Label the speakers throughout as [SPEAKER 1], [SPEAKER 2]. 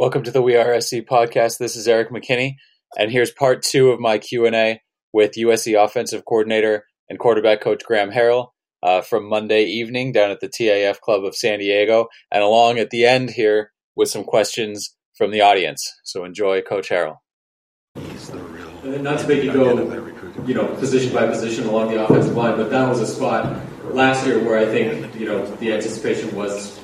[SPEAKER 1] Welcome to the We Are SC podcast. This is Erik McKinney, and here's part two of my Q and A with USC offensive coordinator and quarterback coach Graham Harrell uh, from Monday evening down at the TAF Club of San Diego, and along at the end here with some questions from the audience. So enjoy, Coach Harrell.
[SPEAKER 2] Not to make you go, you know, position by position along the offensive line, but that was a spot last year where I think you know the anticipation was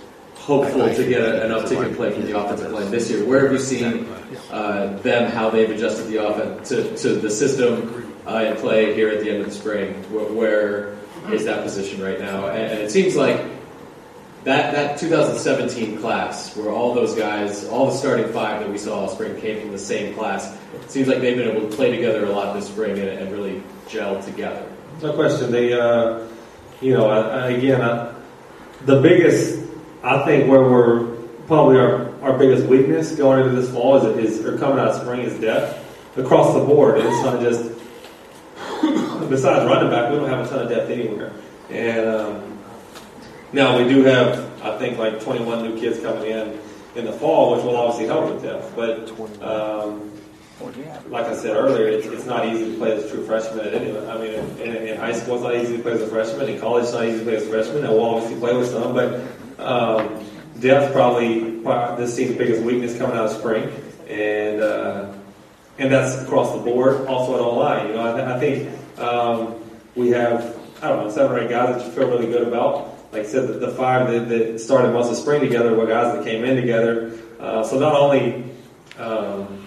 [SPEAKER 2] hopeful to get a, an uptick in play from the offensive line this year. Where have you seen uh, them, how they've adjusted the offense to, to the system uh, in play here at the end of the spring? Where, where is that position right now? And, and, it seems like that, that 2017 class, where all those guys, all the starting five that we saw all spring came from the same class, it seems like they've been able to play together a lot this spring and, and really gel together.
[SPEAKER 3] No question. They, uh, you know, again, the biggest I think where we're probably our, our biggest weakness going into this fall is, is or coming out of spring is depth across the board. It's not just besides running back, we don't have a ton of depth anywhere. And um, now we do have, I think, like 21 new kids coming in in the fall, which will obviously help with depth. But um, like I said earlier, it's, it's, not easy to play as a true freshman at any. I mean, in, in, high school, it's not easy to play as a freshman. In college, it's not easy to play as a freshman. And we'll obviously play with some, but um, probably this team's biggest weakness coming out of spring, and uh, and that's across the board. Also at all line, you know, I, I think um, we have I don't know seven or eight guys that you feel really good about. Like I said, the, the five that, that, started most of spring together were guys that came in together. Uh, so not only um,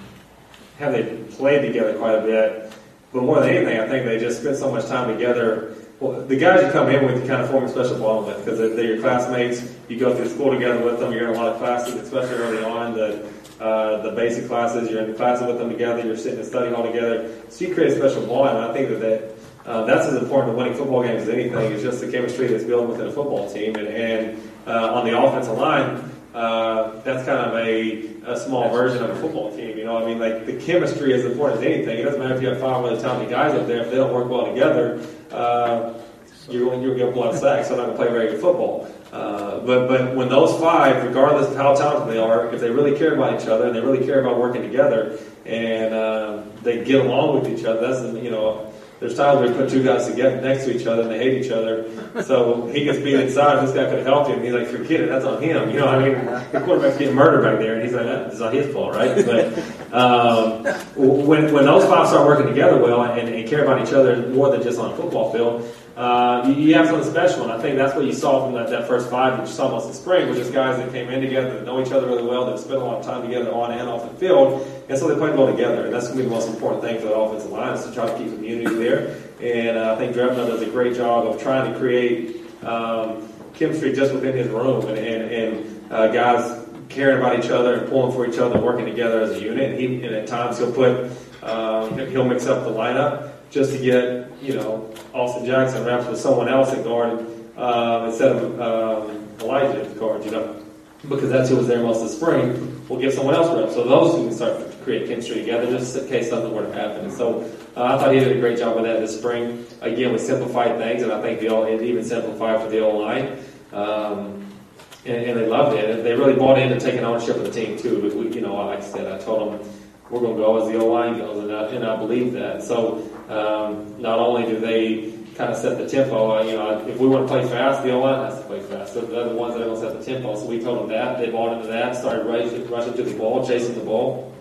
[SPEAKER 3] have they played together quite a bit, but more than anything, I think they just spent so much time together well, the guys you come in with, you kind of form a special bond with because they're, they're, your classmates. You go through school together with them. You're in a lot of classes, especially early on. The uh, the basic classes, you're in the classes with them together. You're sitting and studying all together. So you create a special bond. And I think that, that uh, that's as important to winning football games as anything. It's just the chemistry that's built within a football team. And, and uh, on the offensive line, uh, that's kind of a, a small version of a football team. You know, I mean, like the chemistry is important as anything. It doesn't matter if you have five really talented guys up there if they don't work well together. Uh, you're going to get a lot of sacks. So they're not going to play very good football. Uh, but but when those five, regardless of how talented they are, if they really care about each other and they really care about working together and uh, they get along with each other, that's you know there's times where you put two guys together next to each other and they hate each other. So he gets beat inside. This guy could helped him. He's like, forget it. That's on him. You know, I mean, the quarterback's getting murdered back there, and he's like, it's not his fault, right? But um, when when those five start working together well and, and care about each other more than just on a football field, uh, you, have something special, and I think that's what you saw from that, that first five that you saw most in spring, was just guys that came in together, that know each other really well, that spent a lot of time together on and off the field, and so they played well together. And that's going to be the most important thing for the offensive line is to try to keep the unity there. And uh, I think Drevno does a great job of trying to create um, chemistry just within his room, and, and, and uh, guys caring about each other and pulling for each other, working together as a unit. And, he, and at times he'll put um, he'll mix up the lineup just to get, you know, Austin Jackson wrapped with someone else at guard uh, instead of um, Alijah at guard, you know, because that's who was there most of the spring. We'll give someone else reps. So those two can start to create chemistry together just in case something were to happen. And so uh, I thought he did a great job with that this spring. Again, we simplified things, and I think the it even simplified for the O line. Um, and, and, they loved it. And they really bought into taking ownership of the team too. But we, you know, like I said, I told them we're going to go as the O line goes, and I, and I believe that. So um, not only do they kind of set the tempo, uh, you know, if we want to play fast, the O line has to play fast. So they're the ones that are going to set the tempo. So we told them that. They bought into that, started rushing, rushing to the ball, chasing the ball,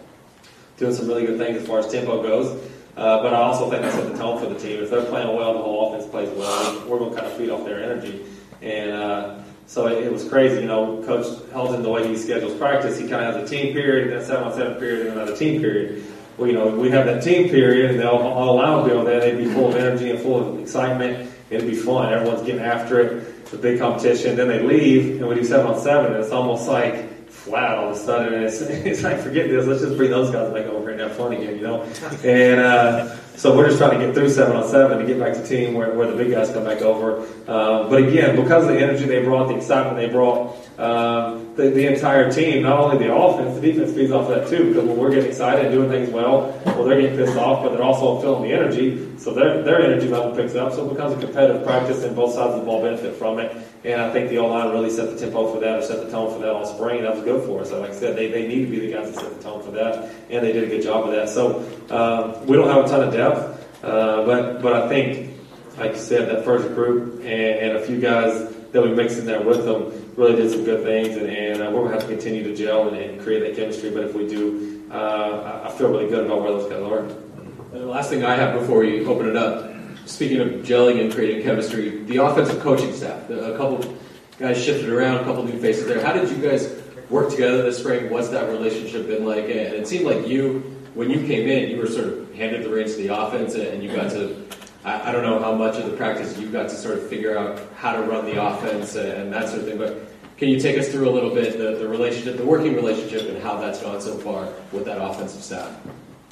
[SPEAKER 3] doing some really good things as far as tempo goes. Uh, but I also think they set the tone for the team. If they're playing well, the whole offense plays well. We're going to kind of feed off their energy. And uh, so it, it, was crazy. You know, Coach Helton, the way he schedules practice, he kind of has a team period, a seven on seven period, and another team period you know, we have that team period, and they'll all allow them there. They'd be full of energy and full of excitement. It'd be fun. Everyone's getting after it. It's a big competition. Then they leave, and we do seven on seven, and it's almost like flat all of a sudden. And it's, it's like, forget this. Let's just bring those guys back over and have fun again, you know? And uh, so we're just trying to get through seven on seven to get back to team where, where the big guys come back over. Uh, but again, because of the energy they brought, the excitement they brought, um, the, the entire team, not only the offense, the defense feeds off of that too. Because when we're getting excited and doing things well, well, they're getting pissed off, but they're also feeling the energy, so their their energy level picks up. So it becomes a competitive practice, and both sides of the ball benefit from it. And I think the O line really set the tempo for that, or set the tone for that all spring, that was good for us. So like I said, they, they need to be the guys that set the tone for that, and they did a good job of that. So um, we don't have a ton of depth, uh, but but I think, like you said, that first group and, and a few guys that we mixed in there with them really did some good things, and, and uh, we're going to have to continue to gel and, and, create that chemistry. But if we do, uh, I feel really good about where those guys are.
[SPEAKER 2] And the last thing I have before we open it up, speaking of gelling and creating chemistry, the offensive coaching staff, a couple guys shifted around, a couple new faces there. How did you guys work together this spring? What's that relationship been like? And it seemed like you, when you came in, you were sort of handed the reins to the offense, and you got to I, don't know how much of the practice you got to sort of figure out how to run the offense and that sort of thing, but can you take us through a little bit the, the relationship, the working relationship, and how that's gone so far with that offensive staff?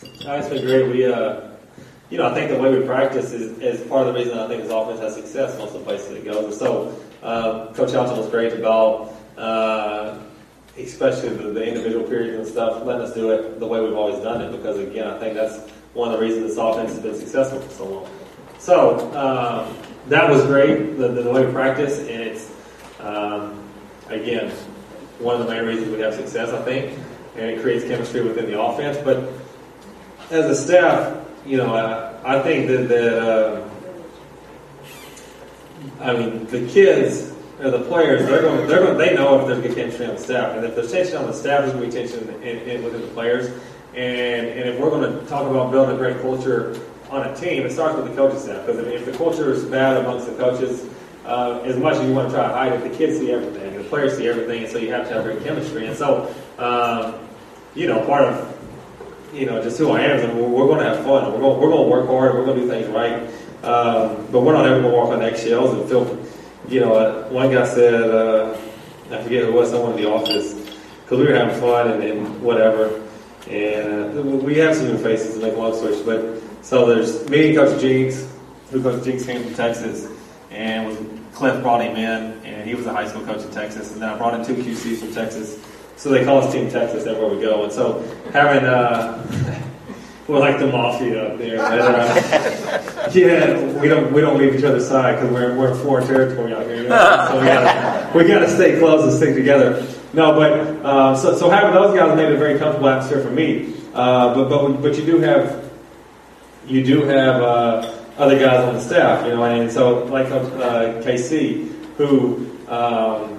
[SPEAKER 3] It's been great. We, uh, you know, I think the way we practice is, is part of the reason I think this offense has success most of the places it goes. so, uh, Coach Helton was great about, uh, especially the, the, individual periods and stuff, letting us do it the way we've always done it. Because again, I think that's one of the reasons this offense has been successful for so long. So um, that was great, the, the, way we practice, and it's um, again one of the main reasons we have success, I think, and it creates chemistry within the offense. But as a staff, you know, I, I think that, that uh, I mean the kids or the players, they're going, they're going, they know if there's good chemistry on the staff, and if there's tension on the staff, there's going to be tension in, in, within the players. And, and if we're going to talk about building a great culture on a team, it starts with the coaching staff. Because if the culture is bad amongst the coaches, uh, as much as you want to try to hide it, the kids see everything, the players see everything, and so you have to have great chemistry. And so, um, you know, part of you know just who I am I mean, we're, going to have fun. We're going we're going to work hard. We're going to do things right. Um, but we're not ever going to walk on eggshells and feel. You know, uh, one guy said, uh, I forget who was, someone in the office, because we were having fun and, and whatever. And uh, we have some new faces to make a long story, but so there's me and Coach Jinks, who Coach Jinks came from Texas, and Cliff brought him in, and he was a high school coach in Texas. And then I brought in two QCs from Texas. So they call us Team Texas everywhere we go. And so having, uh, we're like the mafia up there. But, uh, yeah, we don't we don't leave each other's side because we're we're in foreign territory out here. You know? So we gotta we gotta stay close and stick together. No, but uh, so so having those guys made a very comfortable atmosphere for me. Uh, but but but you do have you do have uh, other guys on the staff, you know, and so like uh, KC, who um,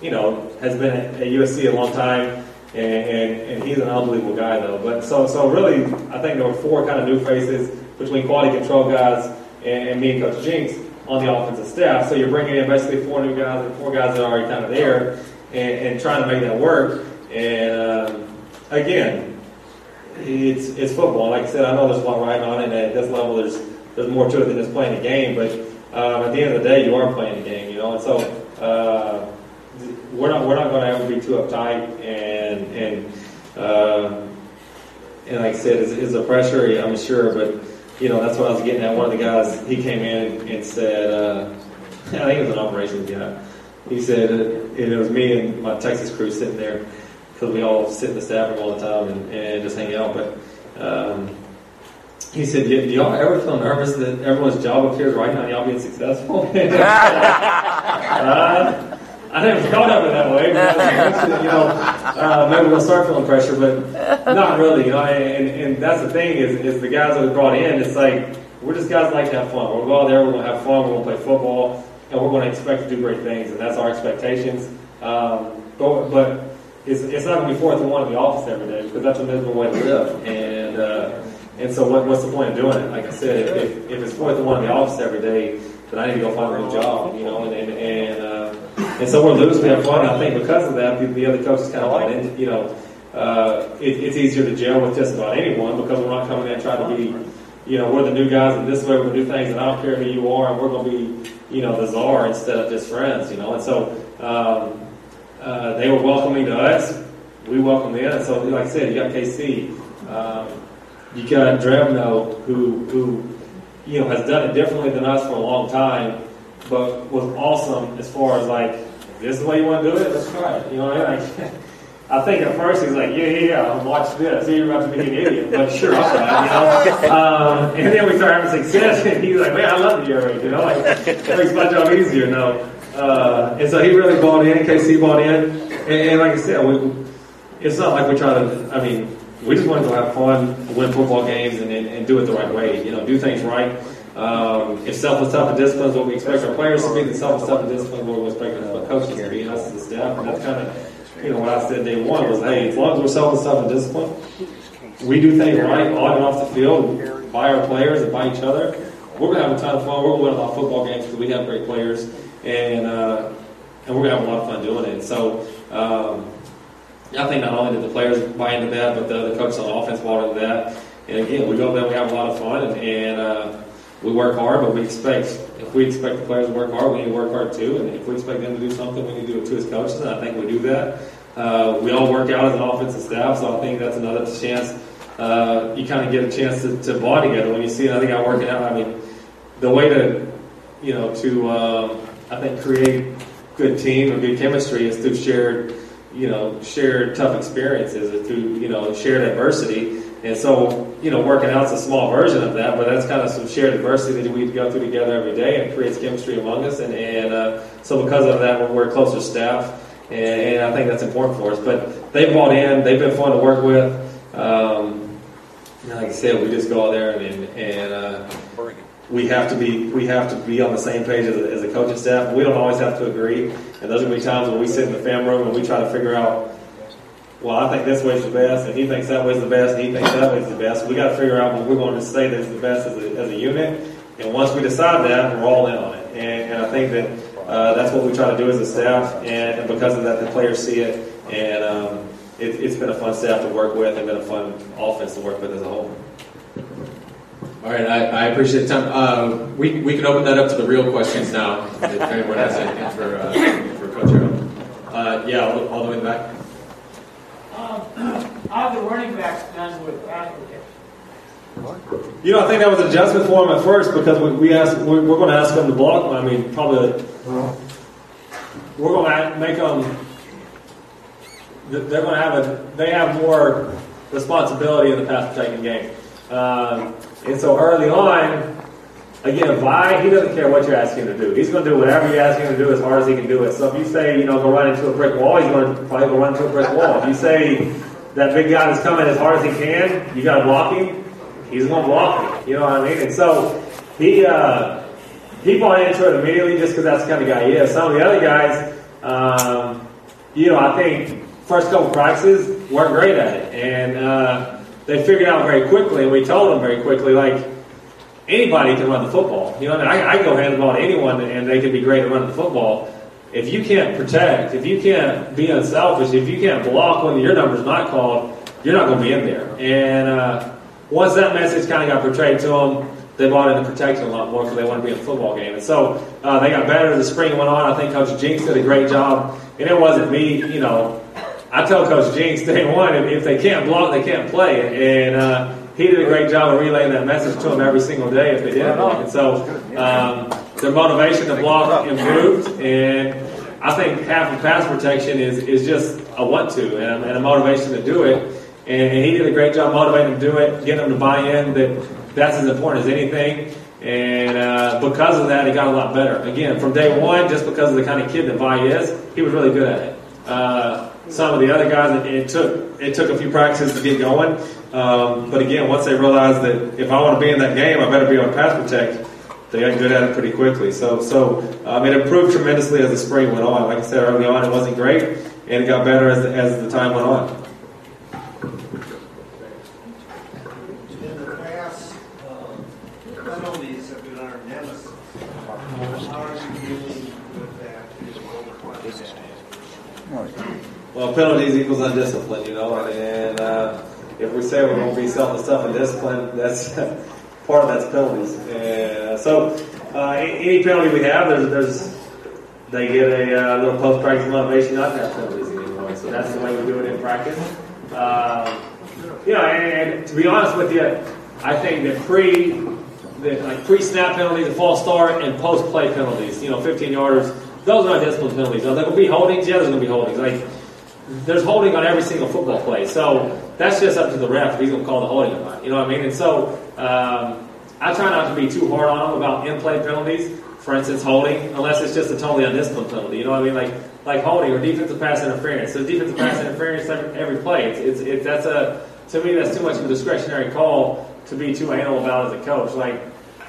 [SPEAKER 3] you know has been at USC a long time, and, and, and, he's an unbelievable guy though. But so so really, I think there were four kind of new faces between quality control guys and, and me and Coach Jinks on the offensive staff. So you're bringing in basically four new guys and four guys that are already kind of there, and, and trying to make that work. And um, again, it's it's football. Like I said, I know there's a lot riding on it, and at this level, there's there's more to it than just playing a game. But um, at the end of the day, you are playing a game, you know. And so uh, we're not we're not going to ever be too uptight, and and uh, and like I said, is, is a pressure? I'm sure, but you know that's what I was getting at. One of the guys he came in and said, uh, I think it was an operations guy. He said and it was me and my Texas crew sitting there because we all sit in the staff room all the time and, and just hang out. But um, he said, do, do y'all ever feel nervous that everyone's job appears right now and y'all being successful? uh, I never thought of it that way. But, you know, uh, maybe we'll start feeling pressure, but not really. You know, and, and that's the thing is, is the guys that we brought in. It's like we're just guys like to have fun. We're going to go out there, we're going to have fun, we're going to play football, and we're going to expect to do great things, and that's our expectations. Um, but, but it's, it's not going to be fourth and one in the office every day because that's a miserable way to live. And uh, and so what, what's the point of doing it? Like I said, if, if, if, it's fourth and one in the office every day, then I need to go find a new job. You know, and and and, uh, and so we're losing, we have fun. I think because of that, the, the other coaches kind of into. You know, uh, it, it's easier to gel with just about anyone because we're not coming in trying to be. You know, we're the new guys, and this way we're going to do things, and I don't care who you are, and we're going to be, you know, the czar instead of just friends. You know, and so. Um, uh, they were welcoming to us. We welcomed them. So, like I said, you got KC. Um, you got Drevno, who, who, you know, has done it differently than us for a long time, but was awesome as far as like this is the way you want to do it. Let's try it. You know, like. I think at first he's like, yeah, yeah, yeah, watch this. You're about to be an idiot, but sure, I'll try, you know. Um, and then we start having success, and he's like, man, I love the air you know, like it makes my job easier now. Uh, and so he really bought in. KC bought in, and, and like I said, we, it's not like we try to. I mean, we just want to have fun, win football games, and, and, and do it the right way. You know, do things right. Um, if self tough and discipline is what we expect our players to be, then self tough and discipline is what we expect our coaches to be, us as the staff. And that's kind of you know, what I said day one was, hey, as long as we're selfless stuff and discipline, we do things right on and off the field by our players and by each other. We're gonna have a ton of fun. We're gonna win a lot of football games because we have great players, and uh, and we're gonna have a lot of fun doing it. So. Um, I think not only did the players buy into that, but the, the coaches on offense bought into that. And again, we go there, we have a lot of fun, and, and uh, we work hard, but we expect if we expect the players to work hard, we need to work hard too. And if we expect them to do something, we need to do it too as coaches. And I think we do that. Uh, we all work out as an offensive staff, so I think that's another chance. Uh, you kind of get a chance to, to bond together when you see another guy working out. I mean, the way to, you know, to um, I think create good team or good chemistry is through shared, you know, shared tough experiences, or through you know shared adversity. And so, you know, working out's a small version of that, but that's kind of some shared adversity that we go through together every day, and creates chemistry among us. And, and uh, so, because of that, we're, we're closer staff, and, and, I think that's important for us. But they've bought in; they've been fun to work with. Um, like I said, we just go out there and, and uh, we have to be we have to be on the same page as a, as a coaching staff. We don't always have to agree, and those are be times when we sit in the fan room and we try to figure out well, I think this way's the best, and he thinks that way's the best, and he thinks that way's the best. We got to figure out what we're going to say that's the best as a, as a unit. And once we decide that, we're all in on it. And, and I think that uh, that's what we try to do as a staff. And, and because of that, the players see it. And um, it, it's been a fun staff to work with, and been a fun offense to work with as a whole.
[SPEAKER 2] All right, I, I appreciate the time. Uh, we, we can open that up to the real questions now. If anyone has anything for, uh, for Coach Harrell. Uh, yeah, all, the way in the back.
[SPEAKER 4] How the running backs done with pass?
[SPEAKER 3] You know, I think that was an adjustment for him at first because we, we asked, we're, we're going to ask them to block. I mean, probably we're going to make them. They're going to have a. They have more responsibility in the pass protecting game, um, and so early on, Again, why? He doesn't care what you're asking him to do. He's going to do whatever you ask him to do as hard as he can do it. So if you say, you know, go run into a brick wall, he's going to probably go run into a brick wall. If you say that big guy is coming as hard as he can, you got to block him, he's going to block you. You know what I mean? And so he uh, he bought into it immediately just because that's the kind of guy he is. Some of the other guys, um, you know, I think first couple practices weren't great at it, and uh, they figured out very quickly, and we told them very quickly, like anybody can run the football. You know, I, mean? I, I go hand the ball to anyone, and they can be great at running the football. If you can't protect, if you can't be unselfish, if you can't block when your number's not called, you're not going to be in there. And uh, once that message kind of got portrayed to them, they bought into protection a lot more because they want to be in the football game. And so uh, they got better as the spring went on. I think Coach Jinks did a great job. And it wasn't me, you know. I tell Coach Jinks day one, if they can't block, they can't play. And uh, he did a great job of relaying that message to them every single day if they did block. And so um, their motivation to block improved, and I think half of pass protection is, is just a want to and, and a motivation to do it. And, and, he did a great job motivating them to do it, getting them to buy in that that's as important as anything. And uh, because of that, he got a lot better. Again, from day one, just because of the kind of kid that Vi is, he was really good at it. Uh, some of the other guys, it, it took it took a few practices to get going. Um, but again, once they realized that if I want to be in that game, I better be on pass protect. They got good at it pretty quickly. So, so um, it improved tremendously as the spring went on. Like I said early on, it wasn't great, and it got better as, as the time went on. Well, penalties equals undisciplined, you know, and uh, if we say we're going to be self stuff and discipline, that's part of that's penalties. And so, uh, any penalty we have, there's, there's they get a uh, little post practice motivation not to have penalties anymore. So that's the way we do it in practice. Um, you and, and, to be honest with you, I think that pre, the, like pre snap penalties, a false start, and post play penalties, you know, 15 yarders those are not discipline penalties. Are there to be holdings? Yeah, there's going to be holdings. Like there's holding on every single football play. So that's just up to the ref if he's going to call the holding or not. You know what I mean? And so um, I try not to be too hard on them about in-play penalties. For instance, holding, unless it's just a totally undisciplined penalty. You know what I mean? Like like holding or defensive pass interference. So defensive pass interference every, every play. It's, it's, it's that's a to me that's too much of a discretionary call to be too anal about as a coach. Like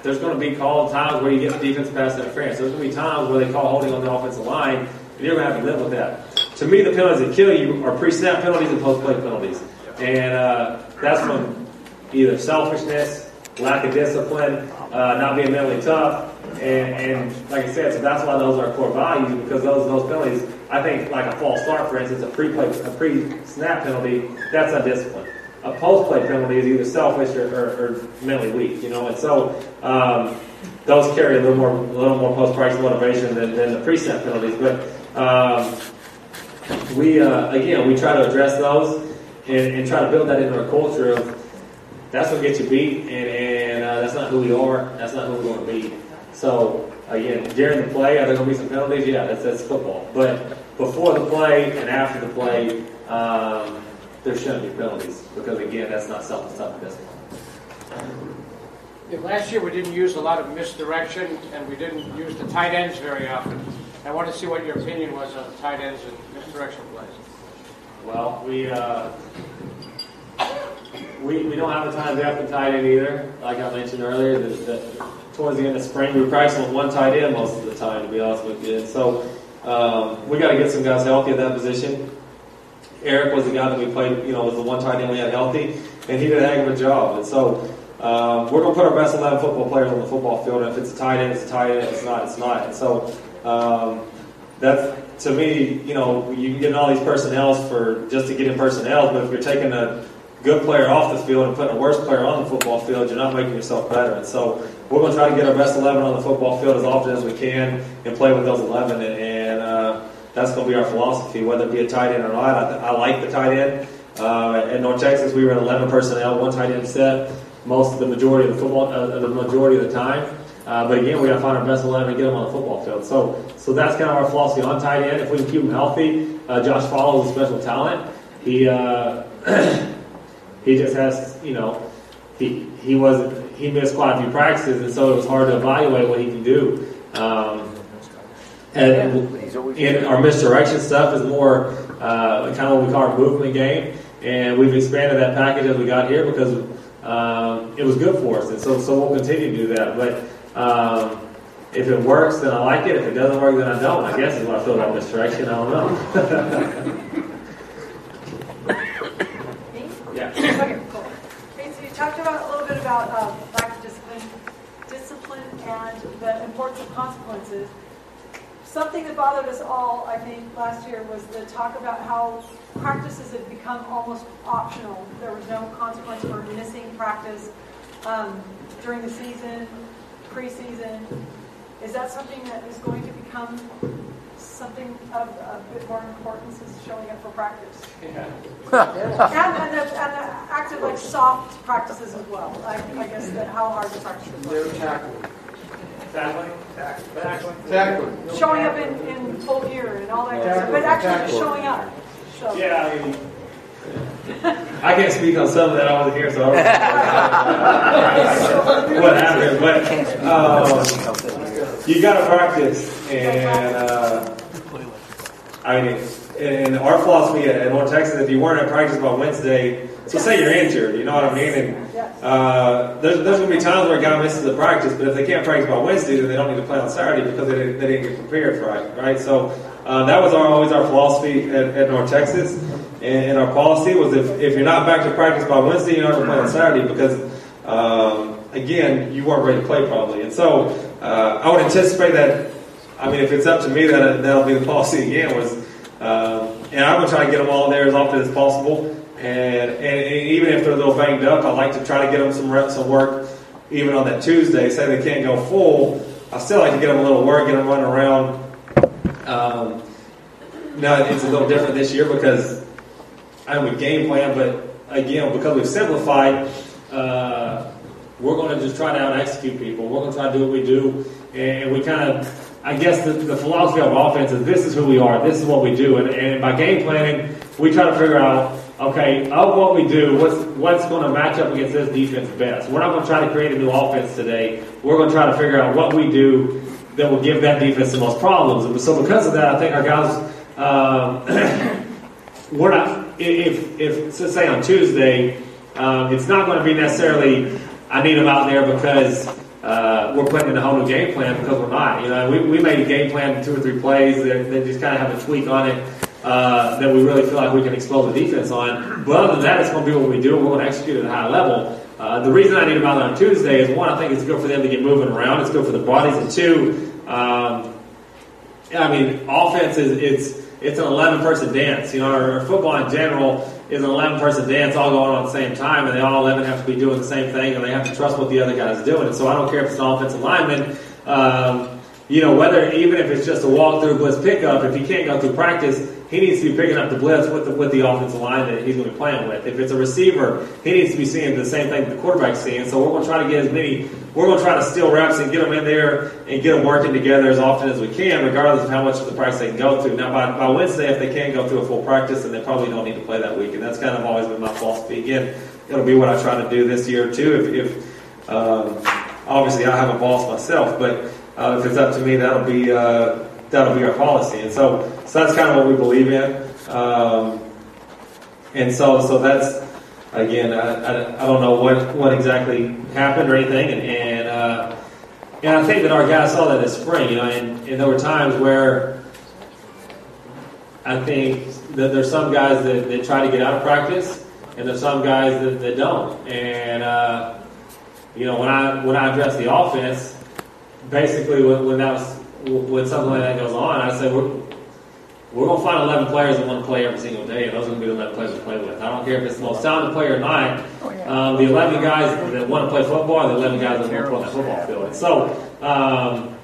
[SPEAKER 3] there's going to be called times where you get the defensive pass interference. There's going to be times where they call holding on the offensive line, and you're going to have to live with that. To me, the penalties that kill you are pre-snap penalties and post-play penalties, and uh, that's from either selfishness, lack of discipline, uh, not being mentally tough, and, and, like I said, so that's why those are core values because those those penalties. I think like a false start, for instance, a pre-play, a pre-snap penalty, that's undisciplined a post play penalty is either selfish or, or, or, mentally weak, you know, and so um, those carry a little more a little more post price motivation than, than the pre-snap penalties. But um, we uh, again we try to address those and, and, try to build that into our culture of that's what gets you beat, and, and uh, that's not who we are. That's not who we're going to be. So again, during the play, are there going to be some penalties? Yeah, that's that's football. But before the play and after the play. Um, there shouldn't be penalties because again, that's not something something.
[SPEAKER 4] Yeah, last year we didn't use a lot of misdirection and we didn't use the tight ends very often. I want to see what your opinion was on the tight ends and
[SPEAKER 3] Well, we uh, we, we don't have a time depth in tight end either. Like I mentioned earlier, the, the, towards the end of spring, we practice with one tight end most of the time, to be honest with you. so um, we got to get some guys healthy at that position. Eric was the guy that we played, you know, was the one tight end we had healthy, and he did a heck of a job. And so um, we're going to put our best 11 football players on the football field. And if it's a tight end, it's a tight end. If it's not, it's not. And so um, that's, to me, you know, you can get in all these personnels for just to get in personnel, but if you're taking a good player off the field and putting a worse player on the football field, you're not making yourself better. And so we're going to try to get our best 11 on the football field as often as we can and play with those 11. And, and uh, that's going to be our philosophy, whether it be a tight end or not. I, I like the tight end. Uh, in North Texas, we were 11 personnel, one tight end set, most of the majority of the football, uh, the majority of the time. Uh, but again, we got to find our best 11 and get them on the football field. So, so that's kind of our philosophy on tight end. If we can keep them healthy, uh, Josh Falo is a special talent. He uh, he just has, you know, he he was he missed quite a few practices, and so it was hard to evaluate what he can do. Um, and, and our misdirection stuff is more uh, kind of what we call our movement game. And we've expanded that package as we got here because um, it was good for us. And so, so we'll continue to do that. But um, if it works, then I like it. If it doesn't work, then I don't. I guess is what I feel about misdirection. I don't know.
[SPEAKER 5] yeah. Okay, cool. Okay, so you talked about a little bit about um, lack of discipline, discipline, and the importance of consequences something that bothered us all, I think, last year was the talk about how practices had become almost optional. There was no consequence for missing practice um, during the season, preseason. Is that something that is going to become something of a bit more importance is showing up for practice? Yeah. and, and, the, and the active, like soft practices as well. I, I guess that how hard the practice is.
[SPEAKER 4] No tackling.
[SPEAKER 3] Tackling?
[SPEAKER 4] Tackling. Tackling.
[SPEAKER 5] Showing up in, in full gear and all that kind of stuff, but actually just showing up. So.
[SPEAKER 3] Yeah, I mean, I can't speak on some of that. I wasn't here, so I don't know what happened. But um, you got to practice, and uh, I mean, in our philosophy at North Texas, if you weren't at practice by Wednesday, so say you're injured, you know what I mean? And uh, there's, there's going to be times where a guy misses a practice, but if they can't practice by Wednesday, then they don't need to play on Saturday because they didn't, they didn't get prepared right, right? So uh, that was our, always our philosophy at, at North Texas. And, and, our policy was if, if you're not back to practice by Wednesday, you're not going to play on Saturday because, um, again, you weren't ready to play probably. And so uh, I would anticipate that, I mean, if it's up to me, that, that'll be the policy again was, uh, and I would try to get them all there as often as possible. And, and, even if they're a little banged up, I like to try to get them some reps of work even on that Tuesday. Say they can't go full, I still like to get them a little work, get them running around. Um, now it's a little different this year because I know we game plan, but again, because we've simplified, uh, we're going to just try to out execute people. We're going to try to do what we do, and we kind of. I, I guess the, the philosophy of offense is this is who we are, this is what we do, and, and by game planning, we try to figure out okay, of what we do, what's what's going to match up against this defense best. We're not going to try to create a new offense today. We're going to try to figure out what we do that will give that defense the most problems. And so because of that, I think our guys, um, we're not. If if so say on Tuesday, um, it's not going to be necessarily I need them out there because uh, we're putting in a whole new game plan because we're not. You know, we, we made a game plan two or three plays that, that just kind of have a tweak on it uh, that we really feel like we can explode the defense on. But other than that, it's going to be what we do. We're going to execute at a high level. Uh, the reason I need them out there on Tuesday is one, I think it's good for them to get moving around. It's good for the bodies, and two, um, I mean, offense is it's it's an 11 person dance. You know, our, our football in general is an 11 person dance all going on at the same time, and they all 11 have to be doing the same thing, and they have to trust what the other guy's doing. And so I don't care if it's an offensive lineman. Um, you know, whether even if it's just a walk through blitz pickup, if he can't go through practice, he needs to be picking up the blitz with the, with the offensive line that he's going to be playing with. If it's a receiver, he needs to be seeing the same thing the quarterback's seeing. So we're going to try to get as many, we're going to try to steal reps and get them in there and get them working together as often as we can, regardless of how much of the practice they can go through. Now, by, by Wednesday, if they can't go through a full practice, then they probably don't need to play that week. And that's kind of always been my philosophy. Again, it'll be what I try to do this year, too. If, if um, obviously I have a boss myself, but if it's up to me, that'll be uh, that'll be our policy. And so, so that's kind of what we believe in. Um, and so, so that's again, I, I, I, don't know what, what exactly happened or anything, and and, uh, and I think that our guys saw that this spring, you know, and, and there were times where I think that there's some guys that, that try to get out of practice, and there's some guys that, that don't, and uh, you know, when I when I address the offense, basically when, when that was when something like that goes on, I said we're we're going to find 11 players that want to play every single day, and those are going to be the 11 players to play with. I don't care if it's the most talented player or not. Um, the 11 guys that want to play football the 11 guys that want to play on the football field. And so, um,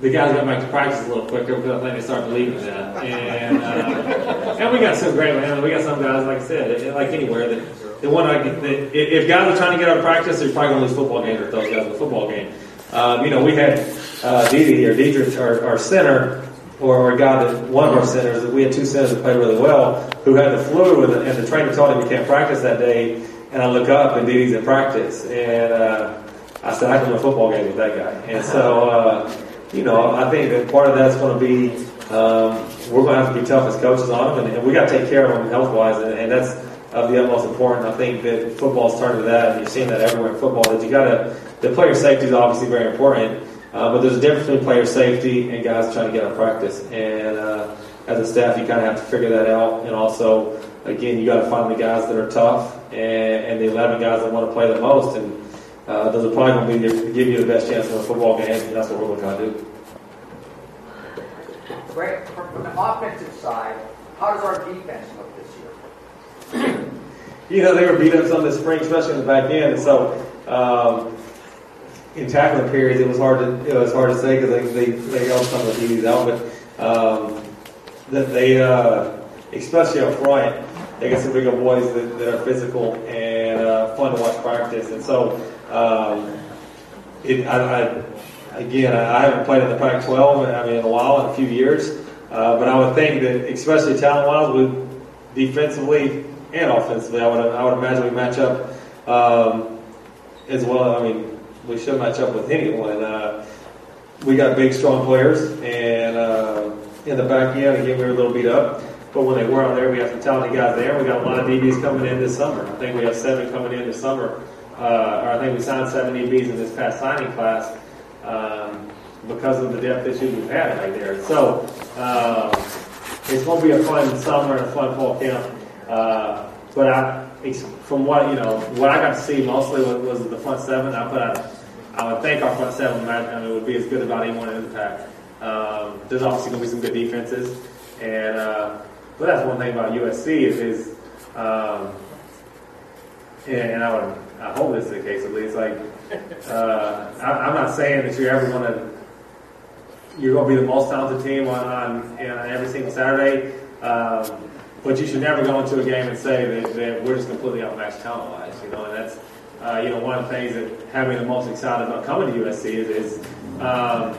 [SPEAKER 3] the guys got back to practice a little quicker because I think they started believing that. And, uh, and we got some great, man. We got some guys, like I said, like anywhere, that, that want to, that, if guys are trying to get out of practice, they're probably going to lose football games with those guys in the football game. Um, you know, we had uh, Didi or Dietrich, our, our center, or, or guy that one of our centers, we had two centers that played really well, who had the flu, and the, and the trainer told him he can't practice that day. And I look up, and Didi's in practice, and uh, I said I can win a football game with that guy. And so, uh, you know, I think that part of that's going to be um, we're going to have to be tough as coaches on them, and, and we got to take care of them health wise, and, and that's of the utmost important. I think that football's turned to that, and you're seeing that everywhere in football. That you got to the player safety is obviously very important. Uh, but there's a difference between player safety and guys trying to get on practice. And uh, as a staff, you kind of have to figure that out. And also, again, you got to find the guys that are tough and, and, the 11 guys that want to play the most. And uh, those are probably going to be give you the best chance in a football game. And that's what we're going to do.
[SPEAKER 6] Great. From the offensive side, how does our defense look this year?
[SPEAKER 3] you know, they were beat up some this spring, especially in the back end. And so, um, in tackling periods, it was hard to it was hard to say because they they they held some of the DBs out, but um, that they uh, especially up front, they got some bigger boys that, that are physical and uh, fun to watch practice, and so um, it I, I again I haven't played in the Pac-12 I mean in a while in a few years, uh, but I would think that especially talent-wise, with defensively and offensively, I would I would imagine we match up um, as well. I mean we should match up with anyone. Uh, we got big, strong players, and uh, in the back end, again, we were a little beat up. But when they were out there, we have some talented guys there. We got a lot of DBs coming in this summer. I think we have seven coming in this summer. Uh, or I think we signed seven DBs in this past signing class um, because of the depth issues we've had right there. So um, it's going to be a fun summer and a fun fall camp. Uh, but I, from what you know, what I got to see mostly was, was the front seven. I put out I would think our front seven I mean, would be as good about anyone in the Pac. Um, there's obviously going to be some good defenses, and uh, but that's one thing about USC is, is um, and, and, I would I hope this is the case at least. Like uh, I, am not saying that you're ever going to you're going to be the most talented team on on, on every single Saturday. Um, but you should never go into a game and say that, that we're just completely outmatched talent-wise, you know, and that's uh, you know, one of the things that me the most excited about coming to USC is, is um,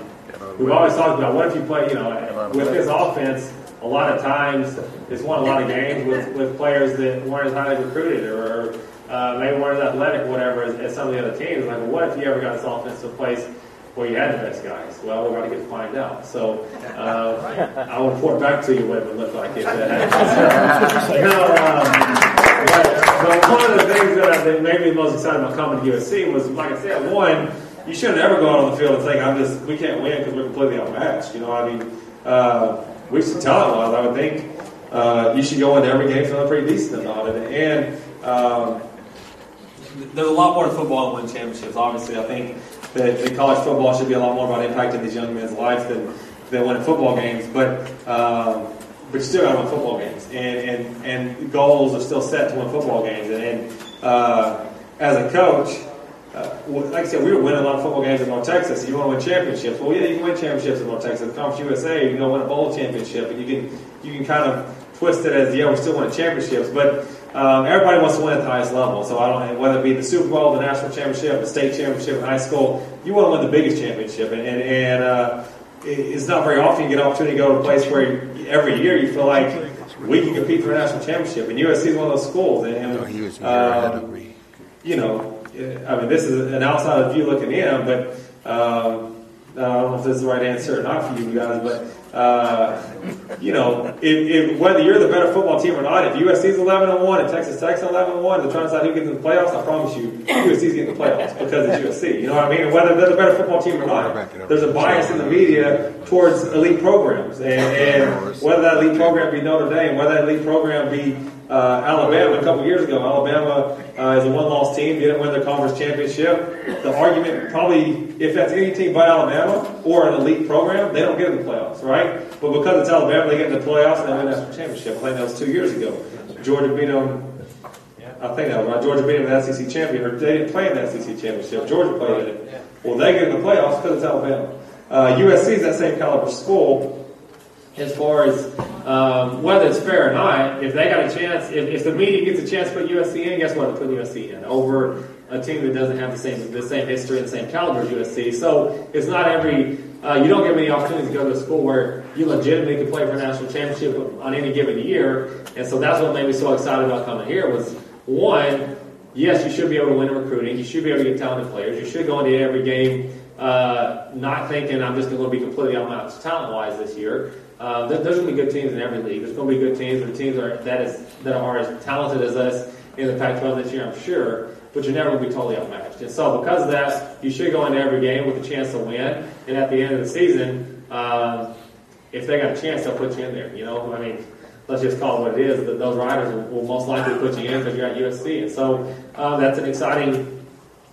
[SPEAKER 3] we've always talked about what if you play, you know, with this offense, a lot of times it's won a lot of games with, with players that weren't as highly recruited or uh, maybe weren't as athletic or whatever as, as, some of the other teams. Like, what if you ever got this offense to a place where you had the best guys? Well, we're going to get to find out. So uh, I will report back to you what it would look like if that happens. you um, but, one of the things that, that made me most excited about coming to USC was, like I said, one, you shouldn't ever go out on the field and think, I'm just, we can't win because we're completely outmatched. You know, I mean, uh, we should tell it was. I would think uh, you should go into every game feeling pretty decent about it. And um, there's a lot more to football than win championships. Obviously, I think that, that, college football should be a lot more about impacting these young men's lives than, than winning football games. But um, but you still got to win football games, and, and and goals are still set to win football games. And, and uh, as a coach, uh, like I said, we were winning a lot of football games in North Texas. You want to win championships? Well, yeah, you can win championships in North Texas. Conference USA, you can win a bowl championship, and you can you can kind of twist it as yeah, we're still winning championships, but um, everybody wants to win at the highest level. So I don't whether it be the Super Bowl, the national championship, the state championship in high school, you want to win the biggest championship, and and, and uh, it's not very often you get an opportunity to go to a place where every year you feel like we can compete for a national championship, and USC is one of those schools, and, and um, you know I mean, this is an outside view looking in, but um, I don't know if this is the right answer or not for you guys, but uh, you know, if, if, whether you're the better football team or not, if USC's 11 and one and Texas Tech's 11 and one, they're trying to decide who gets in the playoffs. I promise you, USC's getting the playoffs because it's USC. You know what I mean? And whether they're the better football team or not, there's a bias in the media towards elite programs, and, and whether that elite program be Notre Dame, whether that elite program be uh, Alabama a couple years ago. Alabama uh, is a one-loss team, didn't win their conference championship. The argument probably, if that's any team but Alabama or an elite program, they don't get in the playoffs, right? But because it's Alabama, they get in the playoffs and they win the national championship. I think that was two years ago. Georgia beat them. I think that was right. Georgia beat them in the SEC championship. Or they didn't play in the SEC championship. Georgia played in it. Well, they get in the playoffs because it's Alabama. Uh, USC is that same caliber school as far as um, whether it's fair or not. If they got a chance, if, if the media gets a chance to put USC in, guess what? They put USC in over a team that doesn't have the same the same history and the same caliber as USC. So it's not every uh, you don't get many opportunities to go to a school where you legitimately can play for a national championship on any given year. And so that's what made me so excited about coming here was one, yes, you should be able to win in recruiting. You should be able to get talented players. You should go into every game uh, not thinking I'm just going to be completely outmatched talent wise this year. Uh, there's going to be good teams in every league. There's going to be good teams, and teams are, that is that are as talented as us in the Pac-12 this year, I'm sure. But you're never going to be totally outmatched. And so, because of that, you should go into every game with a chance to win. And at the end of the season, um, if they got a chance, they'll put you in there. You know, I mean, let's just call it what it is. That those writers will, will, most likely put you in because you're at USC. And so, um, that's an exciting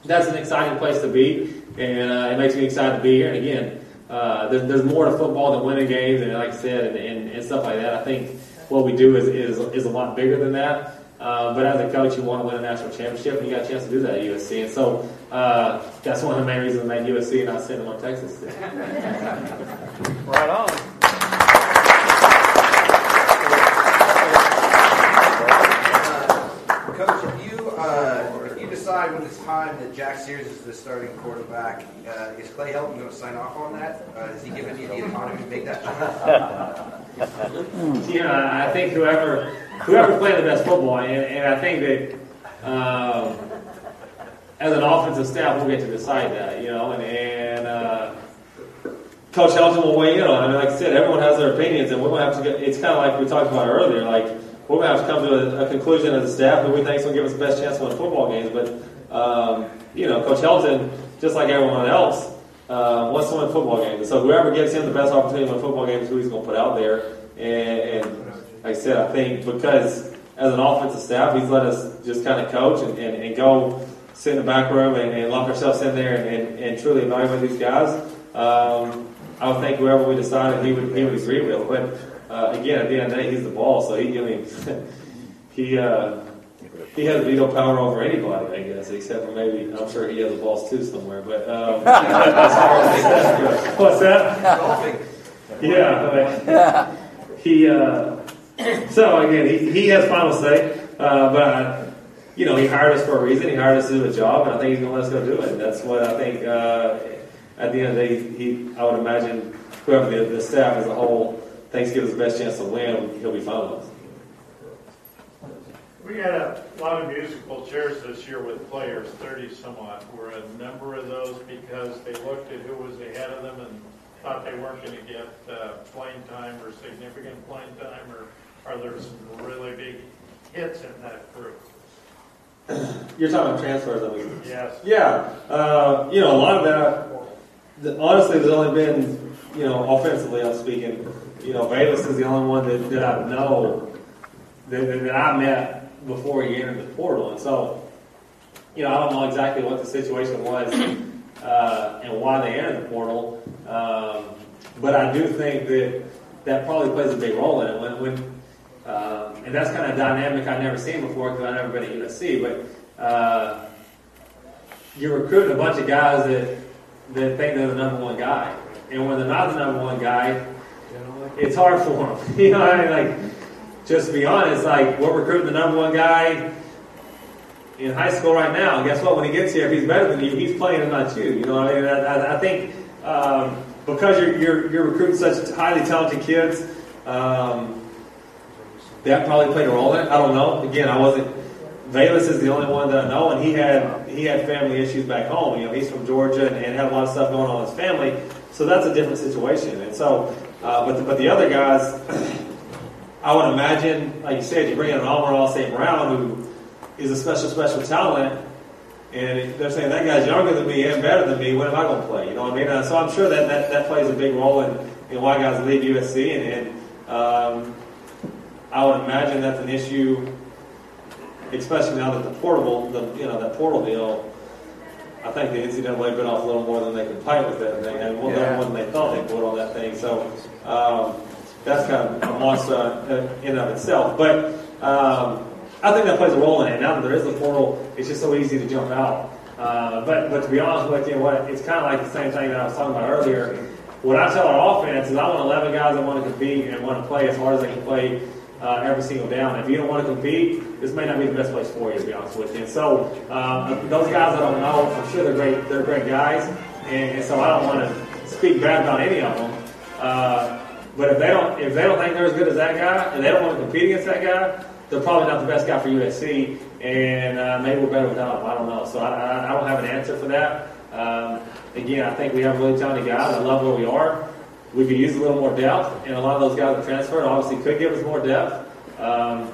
[SPEAKER 3] that's an exciting place to be, and uh, it makes me excited to be here. And again, uh, there's, there's more to football than winning games, and like I said, and, and, and stuff like that. I think what we do is, is, is a lot bigger than that. Uh, but as a coach, you want to win a national championship, and you got a chance to do that at USC. And so uh, that's one of the main reasons I made USC and not sitting on Texas.
[SPEAKER 4] right on.
[SPEAKER 6] Decide when it's time that Jack Sears is the starting quarterback, uh, is Clay Helton going to sign off on that? Uh, is he giving you the autonomy to make that choice?
[SPEAKER 3] yeah, I think whoever whoever playing the best football, and, and I think that um, as an offensive staff, we'll get to decide that, you know, and, and uh, Coach Helton will weigh in on. I mean, like I said, everyone has their opinions, and we're going to have to get. It's kind of like we talked about earlier, like we're going to have to come to a, a conclusion as a staff who we think is going to give us the best chance to win football games. But, um, you know, Coach Helton, just like everyone else, uh, wants to win football games. So whoever gives him the best opportunity to win football games who he's going to put out there. And, and like I said, I think because as an offensive staff, he's let us just kind of coach and, and, and go sit in the back room and, and lock ourselves in there and, and, truly evaluate these guys. Um, I would think whoever we decided he would he would agree with. But uh, again, at the end of the day, he's the boss, so he, I mean, he, uh, he has veto power over anybody, I guess, except for maybe, I'm sure he has a boss too somewhere, but, um, What's that? Yeah, he, uh, so again, he, he has final say, uh, but, you know, he hired us for a reason. He hired us to do a job, and I think he's going to let us go do it. That's what I think, uh, at the end of the day, he, I would imagine whoever the, the staff as a whole thinks gives us the best chance to win, he'll be us.
[SPEAKER 7] We had a lot of musical chairs this year with players, 30 some odd. Were a number of those because they looked at who was ahead of them and thought they weren't going to get uh, playing time or significant playing time, or are there some really big hits in that group?
[SPEAKER 3] You're talking about transfers, I mean.
[SPEAKER 7] Yes.
[SPEAKER 3] Yeah, uh, you know, a lot of that. The, honestly, there's only been, you know, offensively, I'm speaking. You know, Bayless is the only one that, that I know that, that, that I met before he entered the portal, and so, you know, I don't know exactly what the situation was uh, and why they entered the portal, um, but I do think that that probably plays a big role in it. When, when um, and that's kind of a dynamic I've never seen before because I've never been at USC, but. Uh, you're recruiting a bunch of guys that that think they're the number one guy, and when they're not the number one guy, it's hard for them. you know, what I mean, like just to be honest, like we're recruiting the number one guy in high school right now. Guess what? When he gets here, if he's better than you, he's playing and not you. You know, what I mean, I, I think um, because you're, you're you're recruiting such highly talented kids. Um, that probably played a role in it. I don't know. Again, I wasn't Bayless is the only one that I know, and he had he had family issues back home. You know, he's from Georgia and, and had a lot of stuff going on in his family, so that's a different situation. And so, uh, but the, but the other guys, I would imagine, like you said, you bring in an Amon-Ra St. Brown who is a special special talent, and they're saying that guy's younger than me and better than me. When am I going to play? You know what I mean? And so I'm sure that that, that plays a big role in, in why guys leave USC, and, and um, I would imagine that's an issue especially now that the portable, the you know that portal deal, I think the NCAA bit off a little more than they could fight with that thing, and more yeah. than they thought they would on that thing. So um, that's kind of a monster in and of itself. But um, I think that plays a role in it. Now that there is the portal, it's just so easy to jump out. Uh, but but to be honest with you, what it's kind of like the same thing that I was talking about earlier. What I tell our offense is I want 11 guys that want to compete and want to play as hard as they can play uh, every single down. If you don't want to compete, this may not be the best place for you, to be honest with you. And so um, those guys I don't know, I'm sure they're great. They're great guys, and, and so I don't want to speak bad about any of them. Uh, but if they don't, if they don't think they're as good as that guy, and they don't want to compete against that guy, they're probably not the best guy for USC, and uh, maybe we're better without them. I don't know. So I, I, I don't have an answer for that. Um, again, I think we have a really talented guys. I love where we are we could use a little more depth, and a lot of those guys that transferred obviously could give us more depth. Um,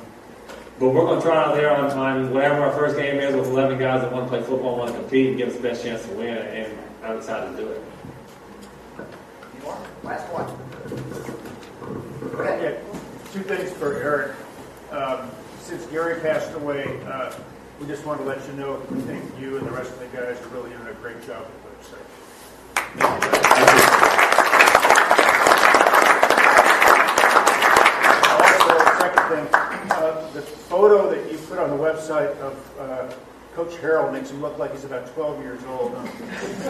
[SPEAKER 3] but we're going to try out there on, on whatever our first game is with 11 guys that want to play football, want to compete, and give us the best chance to win, and I'm excited to do it.
[SPEAKER 6] Last one.
[SPEAKER 7] Go. Yeah, two things for Erik. Um, since Garry passed away, uh, we just want to let you know we think you and the rest of the guys are really doing a great job with the website. the photo that you put on the website of uh, Coach Harrell makes him look like he's about 12 years old.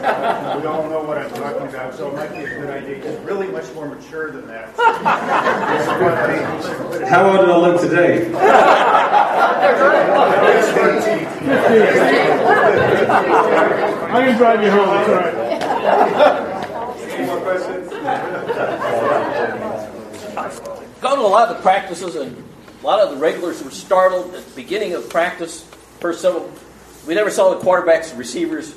[SPEAKER 7] Uh, we all know what I'm talking about, so it might be a good idea. He's really much more mature than that.
[SPEAKER 3] How old do I look today?
[SPEAKER 7] I can drive you home. That's all right.
[SPEAKER 6] Any more questions?
[SPEAKER 8] Gone to a lot of the practices and a lot of the regulars were startled at the beginning of practice. First several, we never saw the quarterbacks and receivers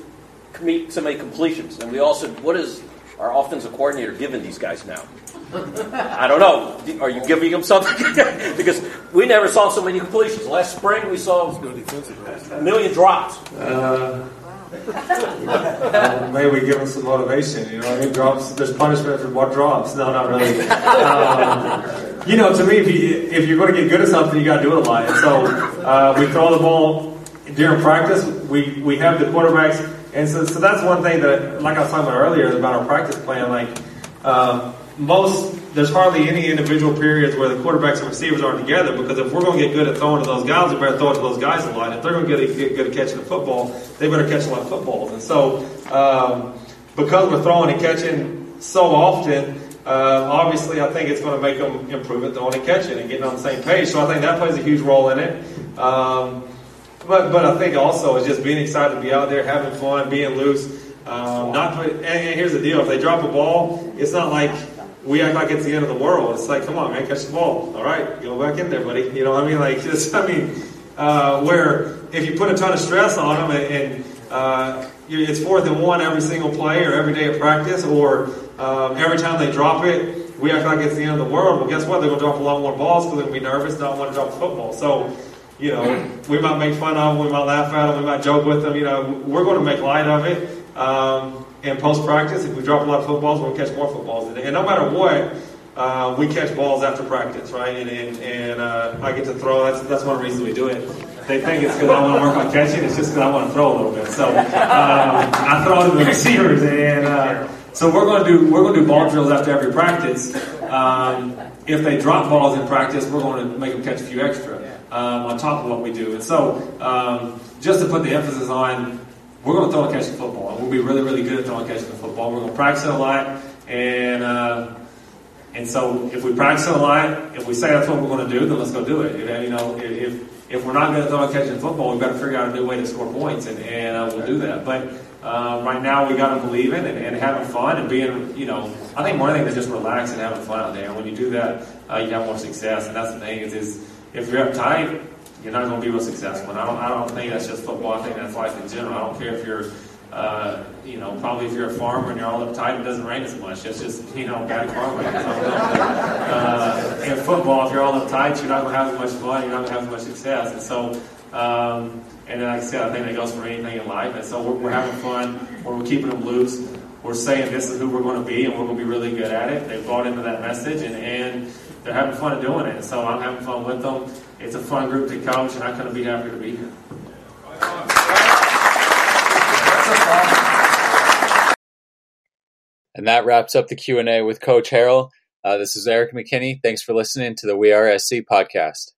[SPEAKER 8] commit so many completions. And we all said, what is our offensive coordinator giving these guys now? I don't know. Are you giving them something? because we never saw so many completions. Last spring we saw a million drops.
[SPEAKER 3] Uh, maybe we give them some motivation. You know, I mean, drops. There's punishment for what drops. No, not really. Um, you know, to me, if, you, if you're going to get good at something, you got to do it a lot. And so uh, we throw the ball during practice. We we have the quarterbacks, and so so that's one thing that, like I was talking about earlier, about our practice plan. Like um, most, there's hardly any individual periods where the quarterbacks and receivers aren't together. Because if we're going to get good at throwing to those guys, we better throw it to those guys a lot. If they're going to get, good at catching the football, they better catch a lot of footballs. And so um, because we're throwing and catching so often uh, obviously, I think it's going to make them improve at throwing and catching and getting on the same page. So I think that plays a huge role in it. Um, but but I think also it's just being excited to be out there, having fun, being loose. Um, not put, and here's the deal: if they drop a ball, it's not like we act like it's the end of the world. It's like, come on, man, catch the ball. All right, go back in there, buddy. You know what I mean? Like, I mean, uh, where if you put a ton of stress on them and, and uh, it's fourth and one every single play or every day of practice, or um, every time they drop it, we act like it's the end of the world. Well, guess what? They're going to drop a lot more balls because they're going to be nervous, not want to drop the football. So, you know, we might make fun of them, we might laugh at them, we might joke with them. You know, we're going to make light of it. Um, in post practice, if we drop a lot of footballs, we'll catch more footballs. And, no matter what, uh, we catch balls after practice, right? And, and, and uh, I get to throw. That's, that's one reason we do it. They think it's because I want to work on catching. It's just because I want to throw a little bit. So um, I throw to the receivers, and uh, so we're going to do we're going to do ball drills after every practice. Um, if they drop balls in practice, we're going to make them catch a few extra um, on top of what we do. And so um, just to put the emphasis on we're going to throw and catch the football. We'll be really, really good at throwing and catching the football. We're going to practice it a lot. And, uh, and so if we practice it a lot, if we say that's what we're going to do, then let's go do it. If, you know, if, if we're not going to throw and catching football, we've got to figure out a new way to score points, and, and uh, we'll do that. But um, right now, we got to believe in and, and having fun and being, you know, I think more thing is just relax and having fun out there. And when you do that, uh, you have more success. And that's the thing is, is if you're uptight, you're not going to be real successful. And I don't, I don't think that's just football. I think that's life in general. I don't care if you're, uh, you know, probably if you're a farmer and you're all uptight, it doesn't rain as much. It's just, you know, bad farming. uh, in football, if you're all uptight, you're not going to have as much fun. You're not going to have as much success. And so, um, and like I said, I think that goes for anything in life. And so we're, we're having fun. We're keeping them loose. We're saying this is who we're going to be, and we're going to be really good at it. They've bought into that message, and, and they're having fun doing it. So I'm having fun with them it's a fun group to coach, and I couldn't be happier to be here.
[SPEAKER 1] And that wraps up the Q&A with Coach Harrell. Uh, this is Erik McKinney. Thanks for listening to the WeAreSC podcast.